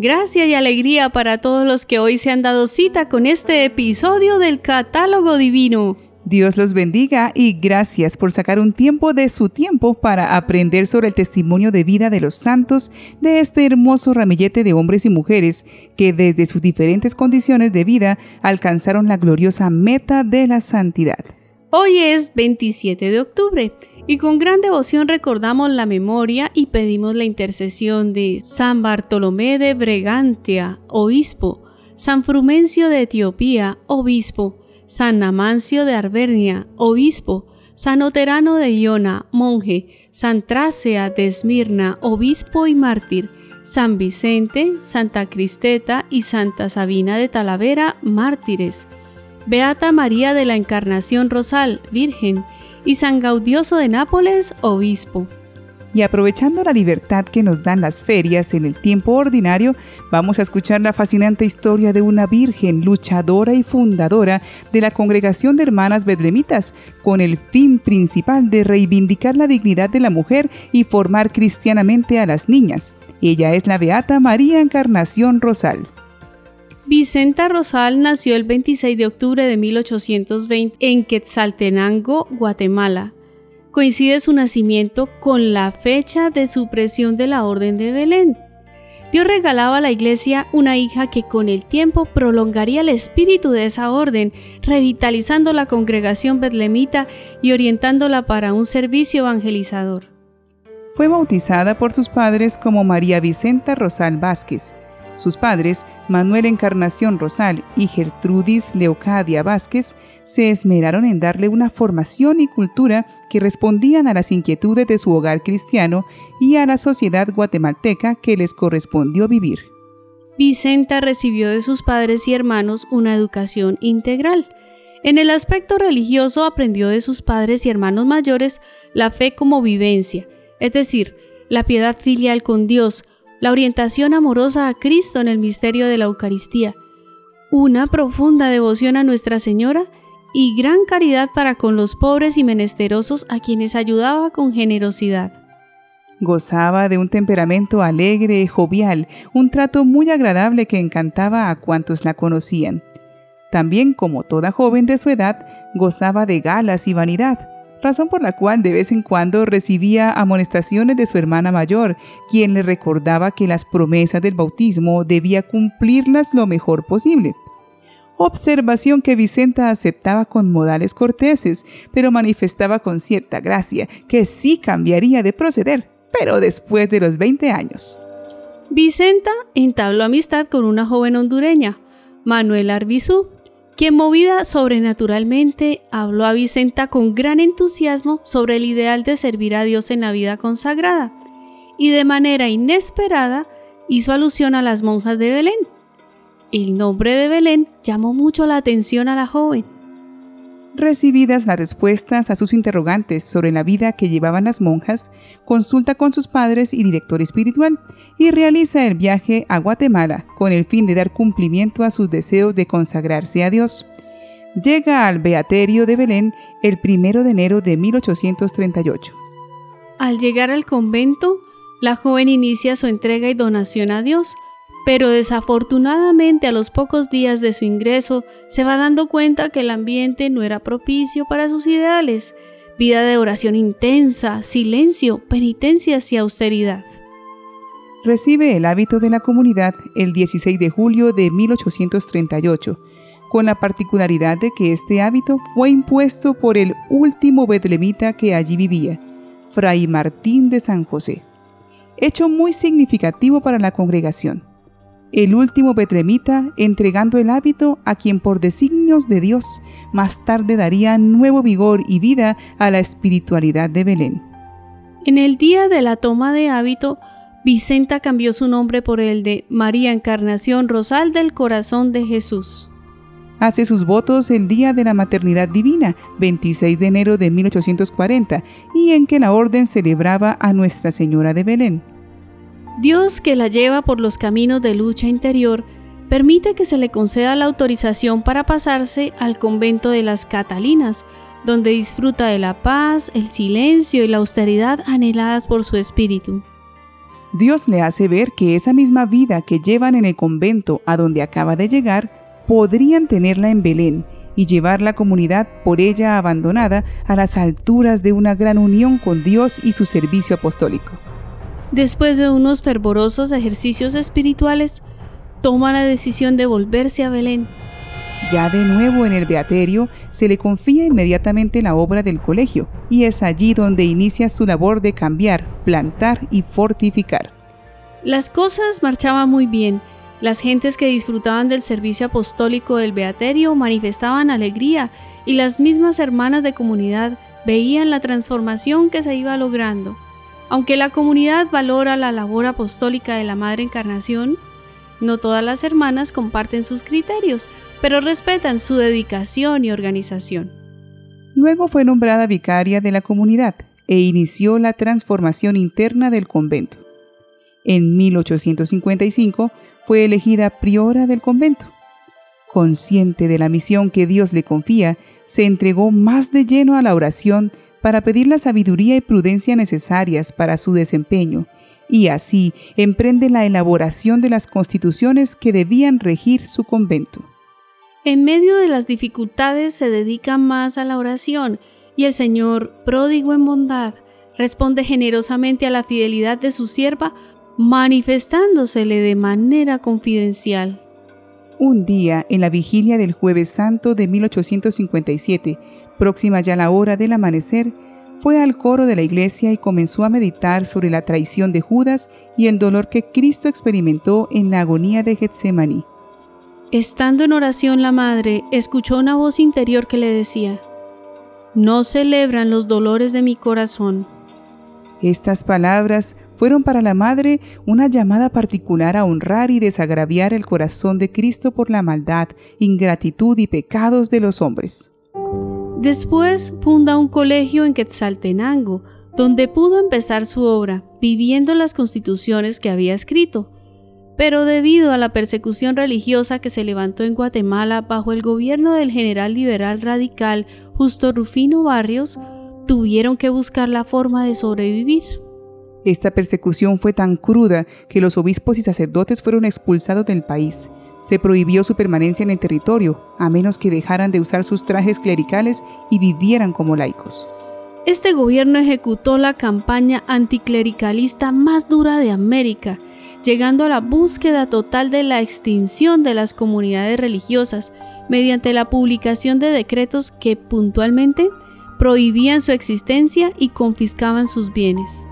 Gracia y alegría para todos los que hoy se han dado cita con este episodio del Catálogo Divino. Dios los bendiga y gracias por sacar un tiempo de su tiempo para aprender sobre el testimonio de vida de los santos de este hermoso ramillete de hombres y mujeres que desde sus diferentes condiciones de vida alcanzaron la gloriosa meta de la santidad. Hoy es 27 de octubre y con gran devoción recordamos la memoria y pedimos la intercesión de San Bartolomé de Bregantia, obispo, San Frumencio de Etiopía, obispo, San Namancio de Arbernia, obispo, San Oterano de Iona, monje, San Trácea de Esmirna, obispo y mártir, San Vicente, Santa Cristeta y Santa Sabina de Talavera, mártires. Beata María de la Encarnación Rosal, Virgen, y San Gaudioso de Nápoles, obispo. Y aprovechando la libertad que nos dan las ferias en el tiempo ordinario, vamos a escuchar la fascinante historia de una virgen luchadora y fundadora de la Congregación de Hermanas Bedlemitas, con el fin principal de reivindicar la dignidad de la mujer y formar cristianamente a las niñas. Ella es la Beata María Encarnación Rosal. Vicenta Rosal nació el 26 de octubre de 1820 en Quetzaltenango, Guatemala. Coincide su nacimiento con la fecha de supresión de la Orden de Belén. Dios regalaba a la iglesia una hija que con el tiempo prolongaría el espíritu de esa orden, revitalizando la congregación betlemita y orientándola para un servicio evangelizador. Fue bautizada por sus padres como María Vicenta Rosal Vázquez sus padres, Manuel Encarnación Rosal y Gertrudis Leocadia Vázquez, se esmeraron en darle una formación y cultura que respondían a las inquietudes de su hogar cristiano y a la sociedad guatemalteca que les correspondió vivir. Vicenta recibió de sus padres y hermanos una educación integral. En el aspecto religioso aprendió de sus padres y hermanos mayores la fe como vivencia, es decir, la piedad filial con Dios, la orientación amorosa a Cristo en el misterio de la Eucaristía, una profunda devoción a Nuestra Señora y gran caridad para con los pobres y menesterosos a quienes ayudaba con generosidad. Gozaba de un temperamento alegre, jovial, un trato muy agradable que encantaba a cuantos la conocían. También, como toda joven de su edad, gozaba de galas y vanidad, razón por la cual de vez en cuando recibía amonestaciones de su hermana mayor, quien le recordaba que las promesas del bautismo debía cumplirlas lo mejor posible. Observación que Vicenta aceptaba con modales corteses, pero manifestaba con cierta gracia que sí cambiaría de proceder, pero después de los 20 años. Vicenta entabló amistad con una joven hondureña, Manuel Arbizú, quien movida sobrenaturalmente habló a Vicenta con gran entusiasmo sobre el ideal de servir a Dios en la vida consagrada, y de manera inesperada hizo alusión a las monjas de Belén. El nombre de Belén llamó mucho la atención a la joven. Recibidas las respuestas a sus interrogantes sobre la vida que llevaban las monjas, consulta con sus padres y director espiritual y realiza el viaje a Guatemala con el fin de dar cumplimiento a sus deseos de consagrarse a Dios. Llega al Beaterio de Belén el primero de enero de 1838. Al llegar al convento, la joven inicia su entrega y donación a Dios, pero desafortunadamente a los pocos días de su ingreso se va dando cuenta que el ambiente no era propicio para sus ideales, vida de oración intensa, silencio, penitencias y austeridad. Recibe el hábito de la comunidad el 16 de julio de 1838, con la particularidad de que este hábito fue impuesto por el último betlemita que allí vivía, Fray Martín de San José, hecho muy significativo para la congregación el último Betremita entregando el hábito a quien por designios de Dios más tarde daría nuevo vigor y vida a la espiritualidad de Belén. En el día de la toma de hábito, Vicenta cambió su nombre por el de María Encarnación Rosal del Corazón de Jesús. Hace sus votos el día de la Maternidad Divina, 26 de enero de 1840, y en que la orden celebraba a Nuestra Señora de Belén. Dios que la lleva por los caminos de lucha interior, permite que se le conceda la autorización para pasarse al convento de las Catalinas, donde disfruta de la paz, el silencio y la austeridad anheladas por su espíritu. Dios le hace ver que esa misma vida que llevan en el convento a donde acaba de llegar, podrían tenerla en Belén y llevar la comunidad por ella abandonada a las alturas de una gran unión con Dios y su servicio apostólico. Después de unos fervorosos ejercicios espirituales, toma la decisión de volverse a Belén. Ya de nuevo en el Beaterio, se le confía inmediatamente la obra del colegio, y es allí donde inicia su labor de cambiar, plantar y fortificar. Las cosas marchaban muy bien. Las gentes que disfrutaban del servicio apostólico del Beaterio manifestaban alegría y las mismas hermanas de comunidad veían la transformación que se iba logrando. Aunque la comunidad valora la labor apostólica de la Madre Encarnación, no todas las hermanas comparten sus criterios, pero respetan su dedicación y organización. Luego fue nombrada vicaria de la comunidad e inició la transformación interna del convento. En 1855 fue elegida priora del convento. Consciente de la misión que Dios le confía, se entregó más de lleno a la oración para pedir la sabiduría y prudencia necesarias para su desempeño, y así emprende la elaboración de las constituciones que debían regir su convento. En medio de las dificultades se dedica más a la oración y el Señor, pródigo en bondad, responde generosamente a la fidelidad de su sierva, manifestándosele de manera confidencial. Un día, en la vigilia del jueves santo de 1857, próxima ya la hora del amanecer, fue al coro de la iglesia y comenzó a meditar sobre la traición de Judas y el dolor que Cristo experimentó en la agonía de Getsemaní. Estando en oración la madre escuchó una voz interior que le decía, No celebran los dolores de mi corazón. Estas palabras fueron para la madre una llamada particular a honrar y desagraviar el corazón de Cristo por la maldad, ingratitud y pecados de los hombres. Después funda un colegio en Quetzaltenango, donde pudo empezar su obra, viviendo las constituciones que había escrito, pero debido a la persecución religiosa que se levantó en Guatemala bajo el gobierno del general liberal radical Justo Rufino Barrios, tuvieron que buscar la forma de sobrevivir. Esta persecución fue tan cruda que los obispos y sacerdotes fueron expulsados del país. Se prohibió su permanencia en el territorio, a menos que dejaran de usar sus trajes clericales y vivieran como laicos. Este gobierno ejecutó la campaña anticlericalista más dura de América llegando a la búsqueda total de la extinción de las comunidades religiosas mediante la publicación de decretos que puntualmente prohibían su existencia y confiscaban sus bienes.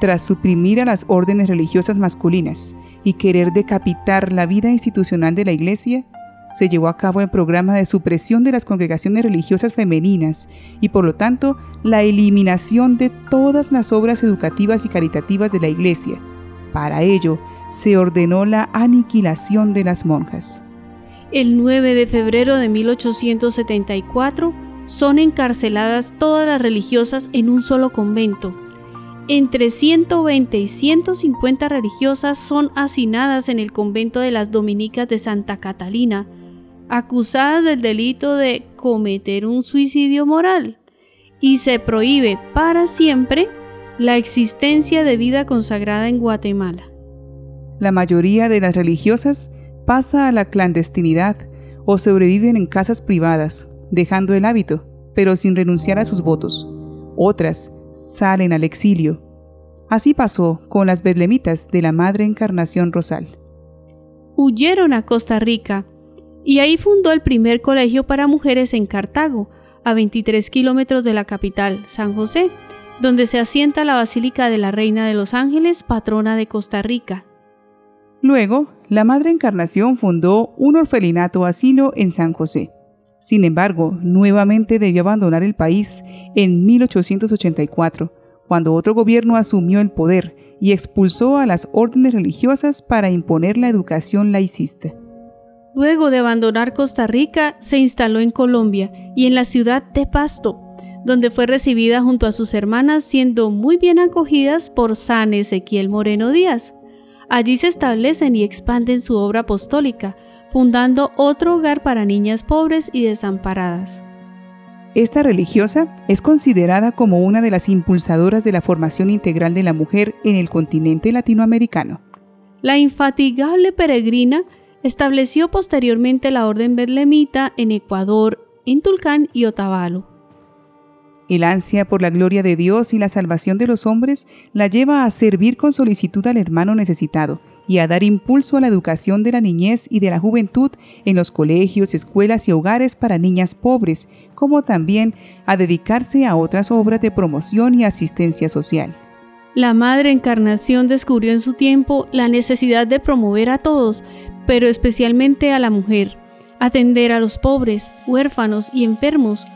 Tras suprimir a las órdenes religiosas masculinas y querer decapitar la vida institucional de la Iglesia, se llevó a cabo el programa de supresión de las congregaciones religiosas femeninas y por lo tanto la eliminación de todas las obras educativas y caritativas de la Iglesia, para ello, se ordenó la aniquilación de las monjas. El 9 de febrero de 1874 son encarceladas todas las religiosas en un solo convento. Entre 120 y 150 religiosas son hacinadas en el convento de las Dominicas de Santa Catalina, acusadas del delito de cometer un suicidio moral, y se prohíbe para siempre la existencia de vida consagrada en Guatemala. La mayoría de las religiosas pasa a la clandestinidad o sobreviven en casas privadas, dejando el hábito, pero sin renunciar a sus votos. Otras salen al exilio. Así pasó con las bedlemitas de la Madre Encarnación Rosal. Huyeron a Costa Rica y ahí fundó el primer colegio para mujeres en Cartago, a 23 kilómetros de la capital, San José, donde se asienta la Basílica de la Reina de los Ángeles, patrona de Costa Rica. Luego, la Madre Encarnación fundó un orfelinato asilo en San José. Sin embargo, nuevamente debió abandonar el país en 1884, cuando otro gobierno asumió el poder y expulsó a las órdenes religiosas para imponer la educación laicista. Luego de abandonar Costa Rica, se instaló en Colombia y en la ciudad de Pasto, donde fue recibida junto a sus hermanas siendo muy bien acogidas por San Ezequiel Moreno Díaz. Allí se establecen y expanden su obra apostólica, fundando otro hogar para niñas pobres y desamparadas. Esta religiosa es considerada como una de las impulsadoras de la formación integral de la mujer en el continente latinoamericano. La infatigable peregrina estableció posteriormente la orden berlemita en Ecuador, en Tulcán y Otavalo. El ansia por la gloria de Dios y la salvación de los hombres la lleva a servir con solicitud al hermano necesitado y a dar impulso a la educación de la niñez y de la juventud en los colegios, escuelas y hogares para niñas pobres, como también a dedicarse a otras obras de promoción y asistencia social. La Madre Encarnación descubrió en su tiempo la necesidad de promover a todos, pero especialmente a la mujer, atender a los pobres, huérfanos y enfermos,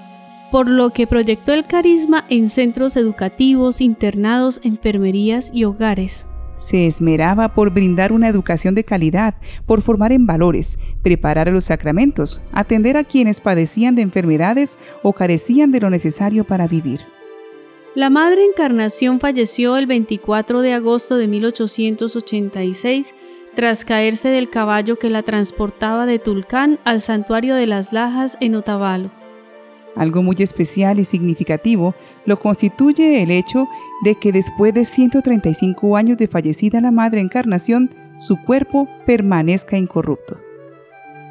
por lo que proyectó el carisma en centros educativos, internados, enfermerías y hogares. Se esmeraba por brindar una educación de calidad, por formar en valores, preparar los sacramentos, atender a quienes padecían de enfermedades o carecían de lo necesario para vivir. La Madre Encarnación falleció el 24 de agosto de 1886 tras caerse del caballo que la transportaba de Tulcán al santuario de las Lajas en Otavalo. Algo muy especial y significativo lo constituye el hecho de que después de 135 años de fallecida la Madre Encarnación, su cuerpo permanezca incorrupto.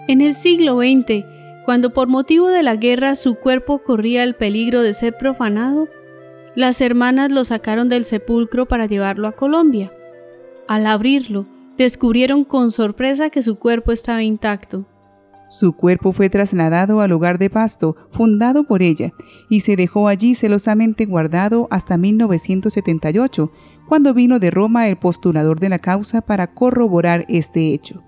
En el siglo XX, cuando por motivo de la guerra su cuerpo corría el peligro de ser profanado, las hermanas lo sacaron del sepulcro para llevarlo a Colombia. Al abrirlo, descubrieron con sorpresa que su cuerpo estaba intacto. Su cuerpo fue trasladado al hogar de pasto fundado por ella y se dejó allí celosamente guardado hasta 1978, cuando vino de Roma el postulador de la causa para corroborar este hecho.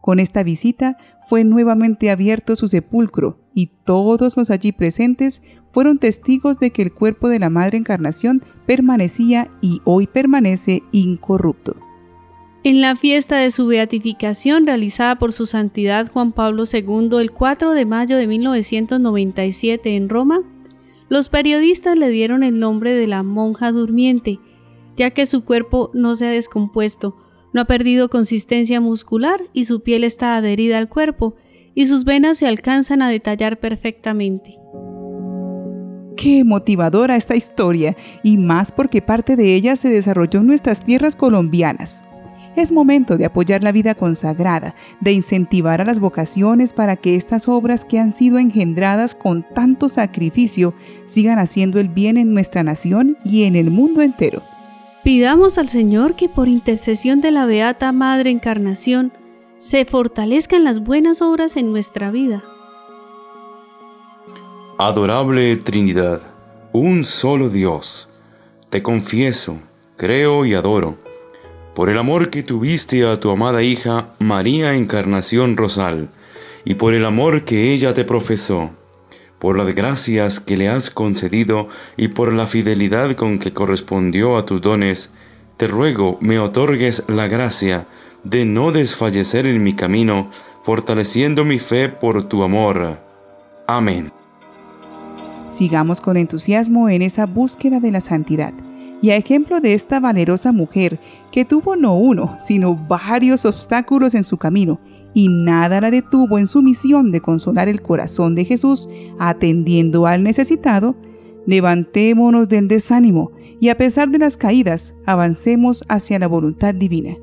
Con esta visita fue nuevamente abierto su sepulcro y todos los allí presentes fueron testigos de que el cuerpo de la Madre Encarnación permanecía y hoy permanece incorrupto. En la fiesta de su beatificación realizada por su santidad Juan Pablo II el 4 de mayo de 1997 en Roma, los periodistas le dieron el nombre de la monja durmiente, ya que su cuerpo no se ha descompuesto, no ha perdido consistencia muscular y su piel está adherida al cuerpo y sus venas se alcanzan a detallar perfectamente. Qué motivadora esta historia, y más porque parte de ella se desarrolló en nuestras tierras colombianas. Es momento de apoyar la vida consagrada, de incentivar a las vocaciones para que estas obras que han sido engendradas con tanto sacrificio sigan haciendo el bien en nuestra nación y en el mundo entero. Pidamos al Señor que por intercesión de la Beata Madre Encarnación se fortalezcan las buenas obras en nuestra vida. Adorable Trinidad, un solo Dios, te confieso, creo y adoro por el amor que tuviste a tu amada hija María Encarnación Rosal, y por el amor que ella te profesó, por las gracias que le has concedido y por la fidelidad con que correspondió a tus dones, te ruego me otorgues la gracia de no desfallecer en mi camino, fortaleciendo mi fe por tu amor. Amén. Sigamos con entusiasmo en esa búsqueda de la santidad y a ejemplo de esta valerosa mujer que tuvo no uno, sino varios obstáculos en su camino, y nada la detuvo en su misión de consolar el corazón de Jesús, atendiendo al necesitado, levantémonos del desánimo y a pesar de las caídas, avancemos hacia la voluntad divina.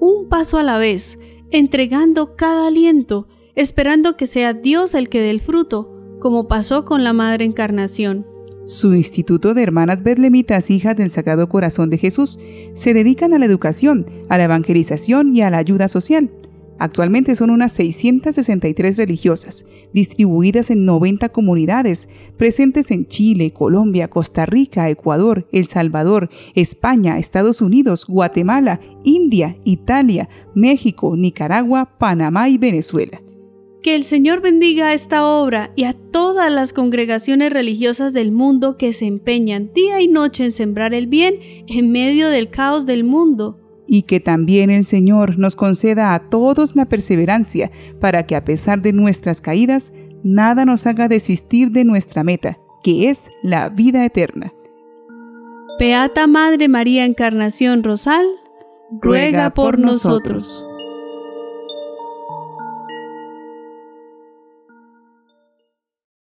Un paso a la vez, entregando cada aliento, esperando que sea Dios el que dé el fruto, como pasó con la Madre Encarnación. Su Instituto de Hermanas Betlemitas Hijas del Sagrado Corazón de Jesús se dedican a la educación, a la evangelización y a la ayuda social. Actualmente son unas 663 religiosas, distribuidas en 90 comunidades, presentes en Chile, Colombia, Costa Rica, Ecuador, El Salvador, España, Estados Unidos, Guatemala, India, Italia, México, Nicaragua, Panamá y Venezuela. Que el Señor bendiga esta obra y a todas las congregaciones religiosas del mundo que se empeñan día y noche en sembrar el bien en medio del caos del mundo. Y que también el Señor nos conceda a todos la perseverancia para que a pesar de nuestras caídas, nada nos haga desistir de nuestra meta, que es la vida eterna. Beata Madre María Encarnación Rosal, ruega, por, nosotros.